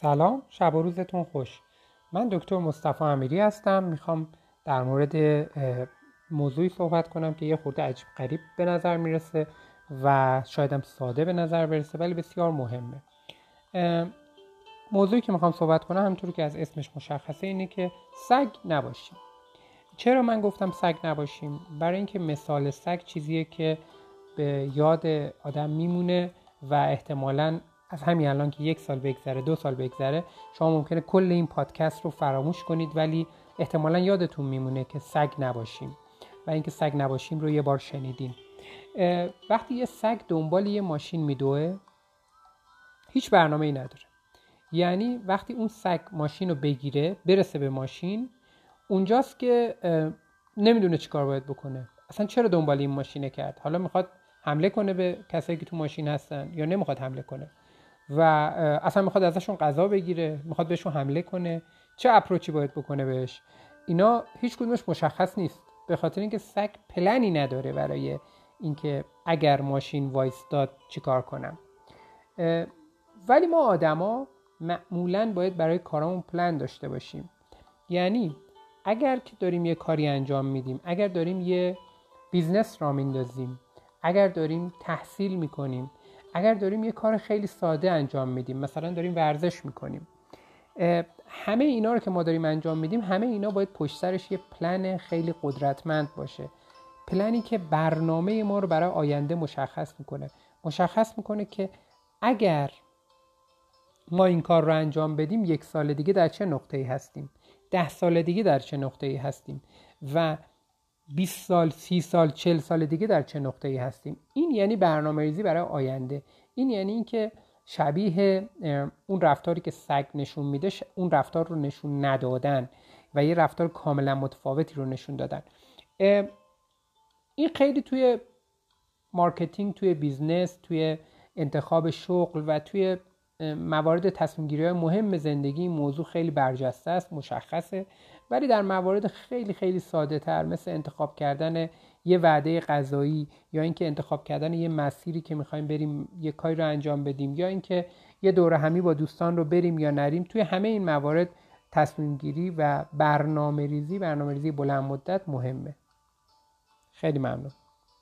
سلام شب و روزتون خوش. من دکتر مصطفی امیری هستم. می‌خوام در مورد موضوعی صحبت کنم که یه خورده عجیب قریب به نظر می‌رسه و شایدم ساده به نظر برسه ولی بسیار مهمه. موضوعی که می‌خوام صحبت کنم همونطور که از اسمش مشخصه اینه که سگ نباشیم. چرا من گفتم سگ نباشیم؟ برای اینکه مثال سگ چیزیه که به یاد آدم میمونه و احتمالا از همین الان که یک سال بگذره دو سال بگذره شما ممکنه کل این پادکست رو فراموش کنید ولی احتمالا یادتون میمونه که سگ نباشیم و اینکه سگ نباشیم رو یه بار شنیدین. وقتی یه سگ دنبال یه ماشین میدوه هیچ برنامه ای نداره. یعنی وقتی اون سگ ماشین رو بگیره برسه به ماشین اونجاست که نمی‌دونه چیکار باید بکنه. اصلا چرا دنبال این ماشینه کرد؟ حالا می‌خواد حمله کنه به کسایی که تو ماشین هستن یا نمی‌خواد حمله کنه؟ و اصلا می‌خواد ازشون غذا بگیره می‌خواد بهشون حمله کنه. چه اپروچی باید بکنه بهش؟ اینا هیچ کدومش مشخص نیست. به خاطر اینکه سگ پلنی نداره برای اینکه اگر ماشین وایستاد چیکار کنم. ولی ما آدما معمولا باید برای کارامون پلن داشته باشیم. یعنی اگر که داریم یه کاری انجام میدیم اگر داریم یه business راه میندازیم اگر داریم تحصیل می‌کنیم اگر داریم یه کار خیلی ساده انجام میدیم مثلا داریم ورزش می‌کنیم. همه اینا رو که ما داریم انجام میدیم همه اینا باید پشت سرش یه پلن خیلی قدرتمند باشه. پلنی که برنامه ما رو برای آینده مشخص می‌کنه. مشخص می‌کنه که اگر ما این کار رو انجام بدیم یک سال دیگه در چه نقطه ای هستیم؟ ده سال دیگه در چه نقطه ای هستیم؟ و 20 سال 30 سال 40 سال دیگه در چه نقطه ای هستیم؟ این یعنی برنامه ریزی برای آینده. این یعنی اینکه شبیه اون رفتاری که سگ نشون میده اون رفتار رو نشون ندادن و یه رفتار کاملا متفاوتی رو نشون دادن. این خیلی توی marketing توی business توی انتخاب شغل و توی موارد تصمیم گیری های مهم زندگی این موضوع خیلی برجسته است مشخصه. ولی در موارد خیلی خیلی ساده تر مثل انتخاب کردن یه وعده غذایی یا اینکه انتخاب کردن یه مسیری که می‌خوایم بریم یه کاری رو انجام بدیم یا اینکه یه دورهمی با دوستان رو بریم یا نریم توی همه این موارد تصمیم گیری و برنامه ریزی برنامه ریزی بلند مدت مهمه. خیلی ممنون.